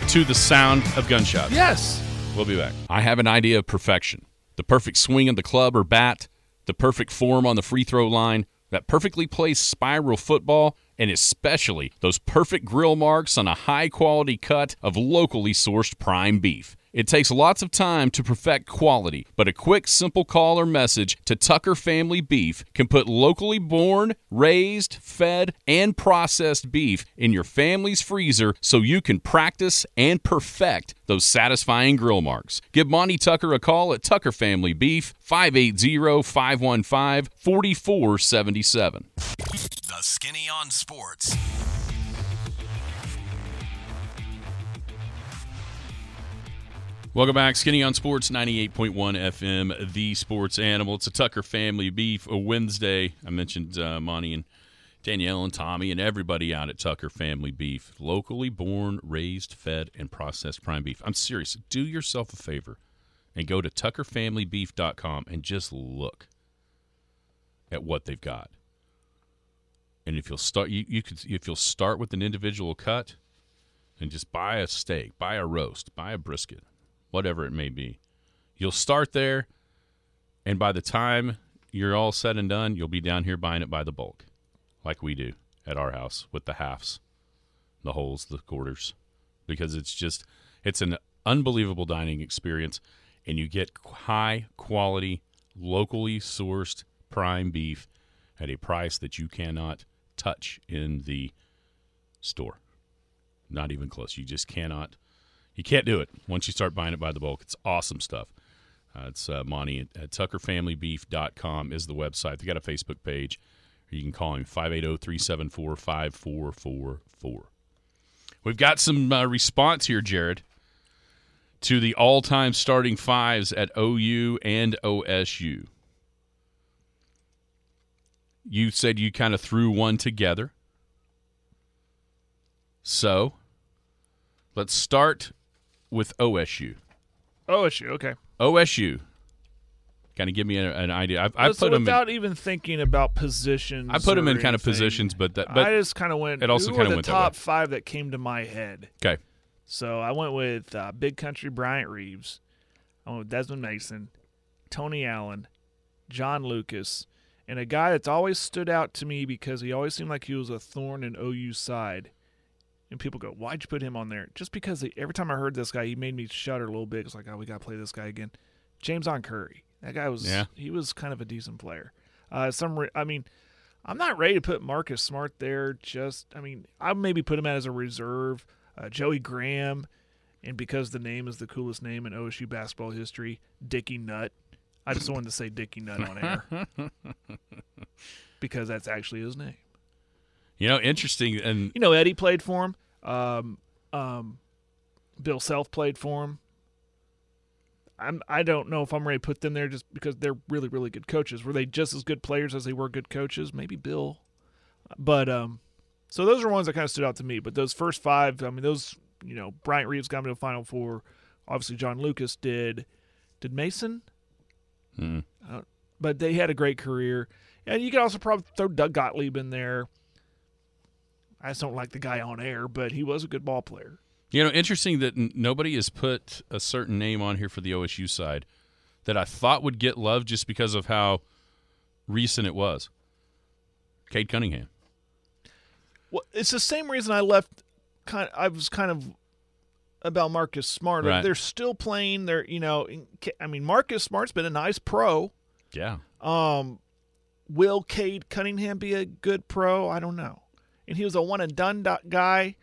to the sound of gunshots. yes. We'll be back. I have an idea of perfection the perfect swing of the club or bat, the perfect form on the free throw line, that perfectly placed spiral football, and especially those perfect grill marks on a high quality cut of locally sourced prime beef. It takes lots of time to perfect quality, but a quick, simple call or message to Tucker Family Beef can put locally born, raised, fed, and processed beef in your family's freezer so you can practice and perfect those satisfying grill marks. Give Monty Tucker a call at Tucker Family Beef, 580 515 4477. The Skinny on Sports. Welcome back. Skinny on Sports 98.1 FM, the sports animal. It's a Tucker family beef, a Wednesday. I mentioned uh, Monty and Danielle and Tommy and everybody out at Tucker Family Beef. Locally born, raised, fed, and processed prime beef. I'm serious. Do yourself a favor and go to tuckerfamilybeef.com and just look at what they've got. And if you'll start, you, you could if you'll start with an individual cut, and just buy a steak, buy a roast, buy a brisket, whatever it may be. You'll start there, and by the time you're all said and done, you'll be down here buying it by the bulk, like we do at our house with the halves, the wholes, the quarters, because it's just it's an unbelievable dining experience, and you get high quality, locally sourced prime beef at a price that you cannot touch in the store. Not even close. You just cannot. You can't do it once you start buying it by the bulk. It's awesome stuff. Uh, it's uh, Monty at, at tuckerfamilybeef.com is the website. They got a Facebook page. Or you can call him oh, 580-374-5444. We've got some uh, response here, Jared, to the all-time starting fives at OU and OSU. You said you kind of threw one together. So, let's start with OSU. OSU. Okay. OSU. Kind of give me an, an idea. I've, I Let's- put them. without In, even thinking about positions. I put them in kind of positions, but that. But I just kind of went. it also kinda went top way. five that came to my head. okay, So I went with uh, Big Country Bryant Reeves. I went with Desmond Mason, Tony Allen, John Lucas, and a guy that's always stood out to me because he always seemed like he was a thorn in OU's side. And people go, "Why'd you put him on there?" Just because every time I heard this guy, he made me shudder a little bit. It's like, "Oh, we got to play this guy again." JamesOn Curry. That guy was Yeah. he was kind of a decent player. Uh, some, re- I mean, I'm not ready to put Marcus Smart there. Just, I mean, I maybe put him out as a reserve. Uh, Joey Graham, and because the name is the coolest name in OSU basketball history, Dickie Nutt. I just wanted to say Dickie Nutt on air because that's actually his name. You know, interesting, and You know, Eddie played for him. Um, um, Bill Self played for him. I'm. I don't know if I'm ready to put them there just because they're really, really good coaches. Were they just as good players as they were good coaches? Maybe Bill, but um, so those are ones that kind of stood out to me. But those first five, I mean, those you know, Bryant Reeves got me to the Final Four. Obviously, John Lucas did. Did Mason? Hmm. Uh, but they had a great career, and you could also probably throw Doug Gottlieb in there. I just don't like the guy on air, but he was a good ball player. you know, interesting that n- nobody has put a certain name on here for the OSU side that I thought would get love just because of how recent it was. Cade Cunningham. Well, it's the same reason I left. Kind, I was kind of about Marcus Smart. Right. They're still playing. They're you know, I mean, Marcus Smart's been a nice pro. Yeah. Um, will Cade Cunningham be a good pro? I don't know. And he was a one and done guy.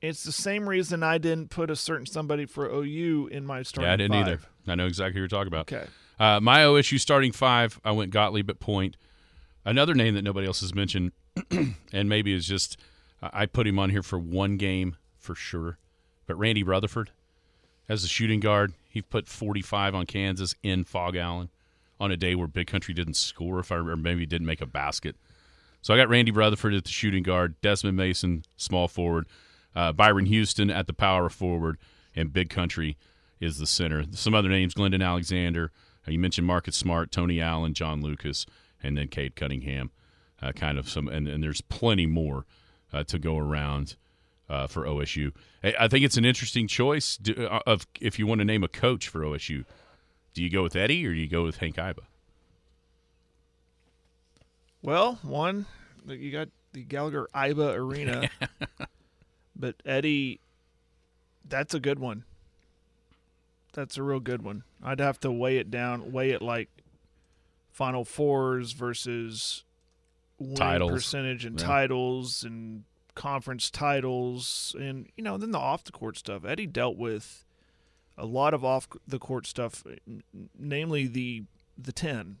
It's the same reason I didn't put a certain somebody for OU in my starting. Yeah, I didn't five. either. I know exactly who you're talking about. Okay. Uh, my OSU starting five, I went Gottlieb at point. Another name that nobody else has mentioned, and maybe is just I I put him on here for one game for sure. But Randy Rutherford as a shooting guard, he put 45 on Kansas in Phog Allen on a day where Big Country didn't score, if I remember, maybe didn't make a basket. So I got Randy Rutherford at the shooting guard, Desmond Mason small forward, uh, Byron Houston at the power forward, and Big Country is the center. Some other names: Glendon Alexander. Uh, you mentioned Marcus Smart, Tony Allen, John Lucas, and then Cade Cunningham. Uh, kind of some, and, and there's plenty more uh, to go around uh, for OSU. I, I think it's an interesting choice do, uh, of if you want to name a coach for OSU. Do you go with Eddie or do you go with Hank Iba? Well, one, you got the Gallagher Iba Arena, but Eddie, that's a good one. That's a real good one. I'd have to weigh it down, weigh it like Final Fours versus Titles. percentage and Yeah. titles and conference titles, and you know, then the off the court stuff. Eddie dealt with a lot of off the court stuff, namely the the ten,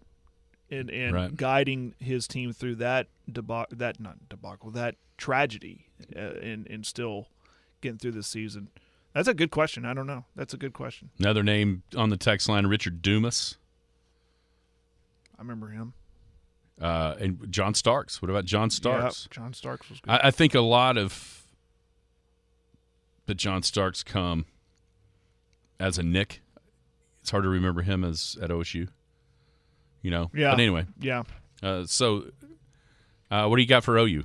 and and Right. guiding his team through that debacle, that not debacle, that tragedy, uh, and and still getting through the season. That's a good question. I don't know. That's a good question. Another name on the text line: Richard Dumas I remember him. uh, and John Starks. What about John Starks? John Starks was good. I, I think a lot of the John Starks come as a Knick. It's hard to remember him as at OSU. You know. Yeah. But anyway, yeah. uh, so uh, what do you got for OU?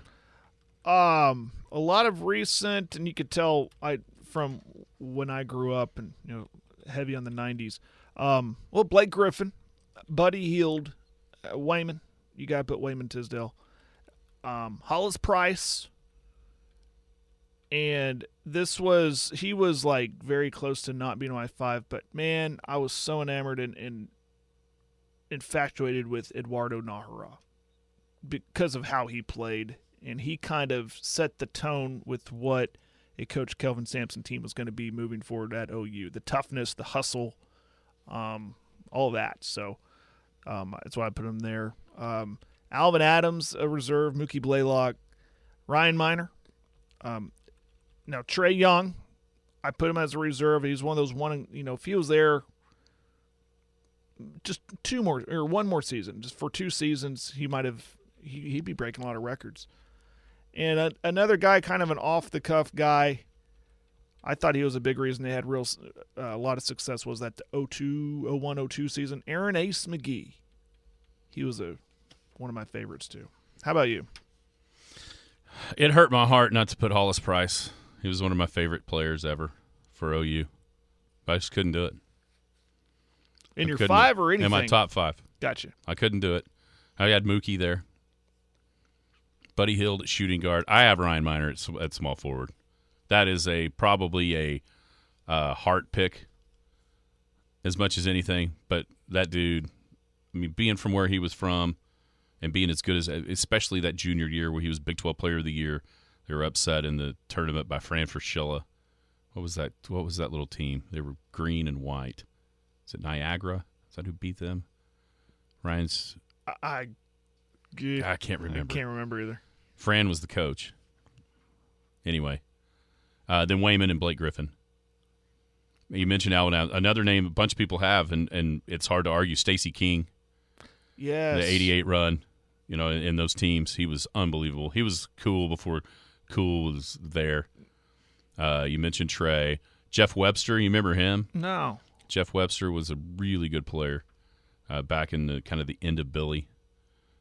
Um, a lot of recent, and you could tell I from when I grew up and you know heavy on the '90s. Um, well, Blake Griffin, Buddy Hield, uh, Wayman. You got to put Wayman Tisdale. Um, Hollis Price, and this was he was like very close to not being my five, but man, I was so enamored and, and infatuated with Eduardo Najera because of how he played, and he kind of set the tone with what a coach Kelvin Sampson team was going to be moving forward at OU. The toughness, the hustle, um, all that. So um, that's why I put him there. Um, Alvan Adams, a reserve. Mookie Blaylock, Ryan Minor. Um, now Trae Young, I put him as a reserve. He's one of those one. You know, if he was there, just two more or one more season, just for two seasons, he might have he, he'd be breaking a lot of records. And a, another guy, kind of an off the cuff guy. I thought he was a big reason they had real uh, a lot of success was that 02, 01, 02 season. Aaron Ace McGhee. He was a one of my favorites too. How about you? It hurt my heart not to put Hollis Price. He was one of my favorite players ever for OU. But I just couldn't do it. In I your five or anything? In my top five. Gotcha. I couldn't do it. I had Mookie there. Buddy Hield at shooting guard. I have Ryan Minor at, at small forward. That is a probably a uh, heart pick as much as anything. But that dude, I mean, being from where he was from and being as good as, especially that junior year where he was Big 12 Player of the Year, they were upset in the tournament by Fran Fraschilla. What was that? What was that little team? They were green and white. Is it Niagara? Is that who beat them? Ryan's. I I, I can't remember. I can't remember either. Fran was the coach. Anyway, uh, then Wayman and Blake Griffin. You mentioned Alvin. Ad- Another name a bunch of people have, and, and it's hard to argue. Stacy King, Yes. the '88 run, you know, in, in those teams, he was unbelievable. He was cool before cool was there. Uh, you mentioned Trae, Jeff Webster. You remember him? No. Jeff Webster was a really good player uh, back in the kind of the end of Billy.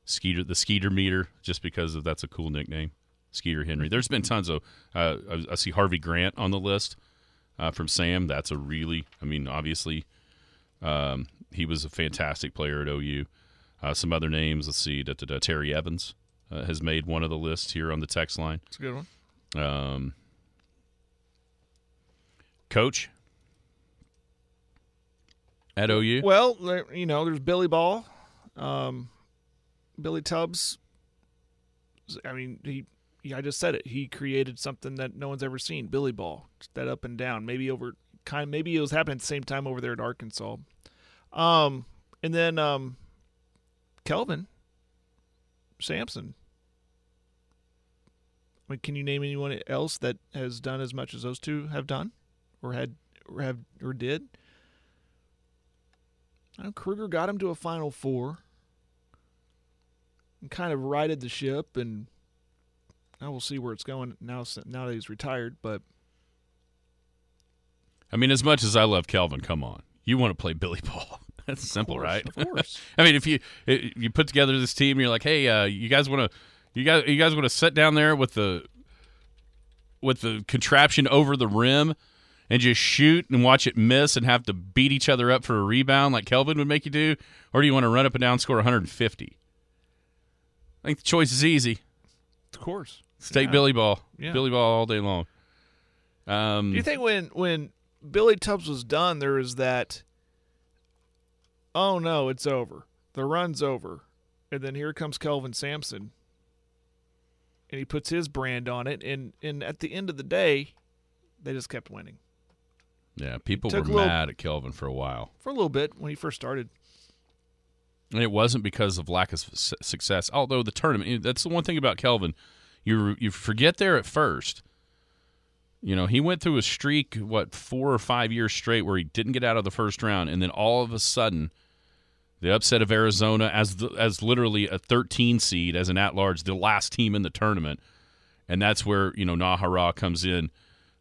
Skeeter, the Skeeter meter, just because of that's a cool nickname, Skeeter Henry. There's been tons of. Uh, I, I see Harvey Grant on the list uh, from Sam. That's a really, I mean, obviously, um, he was a fantastic player at OU. Uh, some other names, let's see, da, da, da, Terry Evans uh, has made one of the lists here on the text line. It's a good one. Um, coach at OU. Well, you know, there's Billy Ball, um, Billy Tubbs. I mean, he, he. I just said it. He created something that no one's ever seen. Billy Ball, that up and down. Maybe over kind. Maybe it was happening at the same time over there at Arkansas. Um, and then um, Kelvin Sampson. I mean, can you name anyone else that has done as much as those two have done, or had, or have, or did? Lon Kruger got him to a Final Four and kind of righted the ship, and now we'll see where it's going now. Now that he's retired, but I mean, as much as I love Calvin, come on, you want to play Billy Ball. That's simple, course, right? Of course. I mean, if you you put together this team, you're like, hey, uh, you guys want to you guys you guys want to sit down there with the with the contraption over the rim and just shoot and watch it miss and have to beat each other up for a rebound like Kelvin would make you do, or do you want to run up and down score 150? I think the choice is easy. of course. Let's take Yeah. Billy Ball, Yeah. Billy Ball all day long. Um, Do you think when when Billy Tubbs was done, there was that? Oh no, it's over. The run's over, and then here comes Kelvin Sampson, and he puts his brand on it, and and at the end of the day, they just kept winning yeah, people were little- mad at Kelvin for a while. for a little bit when he first started. And it wasn't because of lack of success. Although the tournament, that's the one thing about Kelvin, you you forget there at first. You know, he went through a streak, what four or five years straight, where he didn't get out of the first round, and then all of a sudden, the upset of Arizona as the, as literally a 13 seed, as an at large, the last team in the tournament, and that's where you know Najera comes in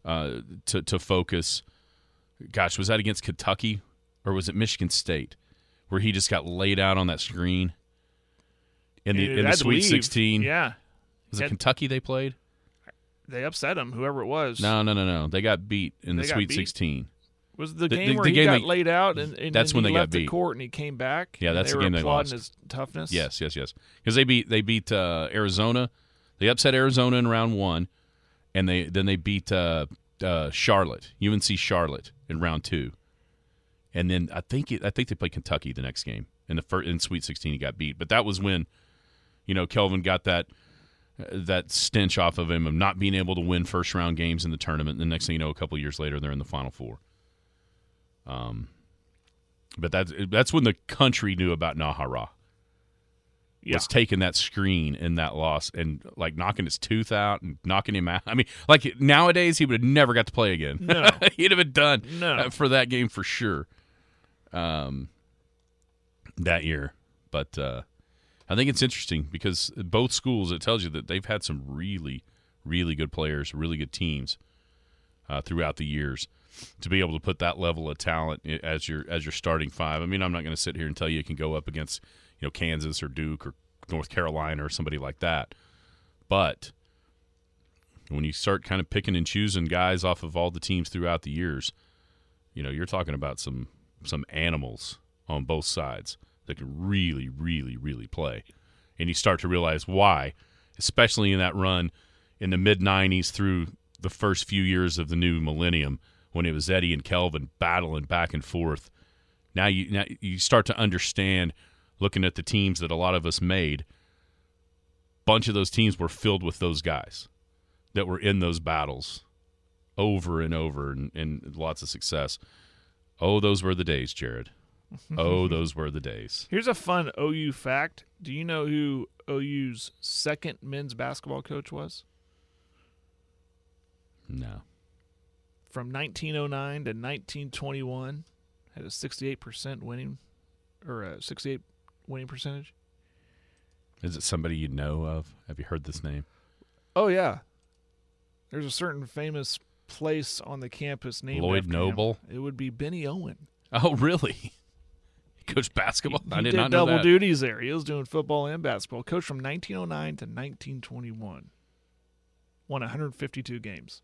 uh, to to focus. Gosh, was that against Kentucky or was it Michigan State, where he just got laid out on that screen in the in the Sweet leave. 16? Yeah, Was it Had- Kentucky they played? they upset him. Whoever it was. No, no, no, no. They got beat in the They got Sweet beat? 16. Was the The- game the- where the he game got they- laid out and, and That's then when he they got left the beat. court and he came back? Yeah, and that's the game they lost. His toughness. Yes, yes, yes. Because they beat they beat uh, Arizona. They upset Arizona in round one, and they then they beat uh, uh, Charlotte, UNC Charlotte in round two, and then I think it, I think they played Kentucky the next game in the first in Sweet 16. He got beat, but that was when, you know, Kelvin got that uh, that stench off of him of not being able to win first round games in the tournament. And the next thing you know, a couple years later, they're in the Final Four. Um, but that's that's when the country knew about Najera Yeah. was taking that screen in that loss and like knocking his tooth out and knocking him out. I mean, like nowadays he would have never got to play again. No. he'd have been done No. uh, for that game for sure. Um, that year, but uh, I think it's interesting because both schools it tells you that they've had some really, really good players, really good teams uh, throughout the years. To be able to put that level of talent as your as your starting five, I mean, I'm not going to sit here and tell you you can go up against you know Kansas or Duke or North Carolina or somebody like that, but when you start kind of picking and choosing guys off of all the teams throughout the years, you know, you're talking about some some animals on both sides that can really, really, really play. And you start to realize why, especially in that run in the mid '90s through the first few years of the new millennium, when it was Eddie and Kelvin battling back and forth. Now you now you start to understand, looking at the teams that a lot of us made. Bunch of those teams were filled with those guys that were in those battles over and over and, and lots of success. Oh, those were the days, Jared. Oh, those were the days. Here's a fun OU fact. Do you know who OU's second men's basketball coach was? No. From 1909 to 1921, had a 68% winning or a 68 winning percentage. Is it somebody you know of? Have you heard this name? Oh yeah. There's a certain famous place on the campus named Lloyd after him. Noble? It would be Bennie Owen. Oh, really? He coached basketball? He I did did not double duties there. He was doing football and basketball. Coached from 1909 to 1921. Won 152 games.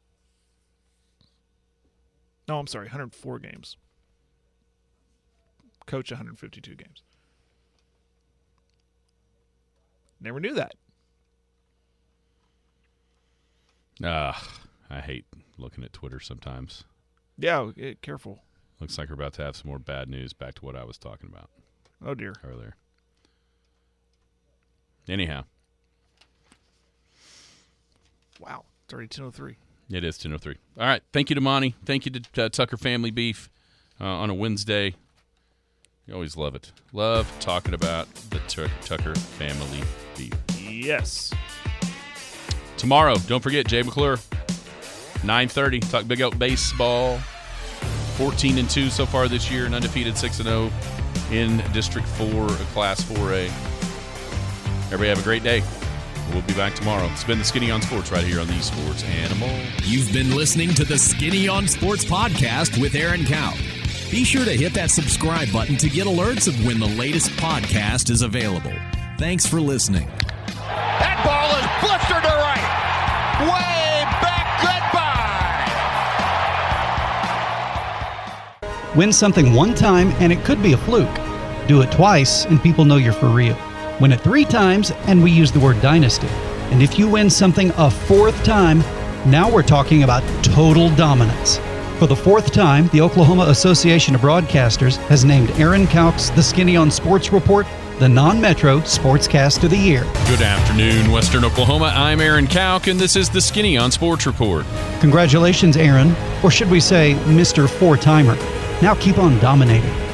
No, I'm sorry, 104 games. Coach 152 games. Never knew that. Ah, I hate looking at Twitter sometimes. Yeah, eh, careful. Looks like we're about to have some more bad news. Back to what I was talking about Oh dear. earlier. Anyhow, Wow. It's already 10:03. it is 10.03. All right. Thank you to Monty. Thank you to uh, Tucker Family Beef uh, on a Wednesday. You always love it. Love talking about the Tuck Tucker Family Beef. Yes. Tomorrow, don't forget Jay McClure. 9:30. Talk Big Oak baseball. 14 and 2 so far this year, and undefeated 6 and 0 in District 4, Class 4A. Everybody have a great day. We'll be back tomorrow. It's been the Skinny on Sports right here on the Sports Animal. You've been listening to the Skinny on Sports podcast with Aaron Cow. Be sure to hit that subscribe button to get alerts of when the latest podcast is available. Thanks for listening. That ball is blistered to right. Way back. Goodbye. Win something one time and it could be a fluke. Do it twice and people know you're for real. Win it three times and we use the word dynasty. And if you win something a fourth time, now we're talking about total dominance. For the fourth time, the Oklahoma Association of Broadcasters has named Aaron Couk's The Skinny on Sports Report the non Metro Sportscast of the Year. Good afternoon, Western Oklahoma. I'm Aaron Kauk, and this is the Skinny on Sports Report. Congratulations, Aaron, or should we say, Mr. Four Timer. Now keep on dominating.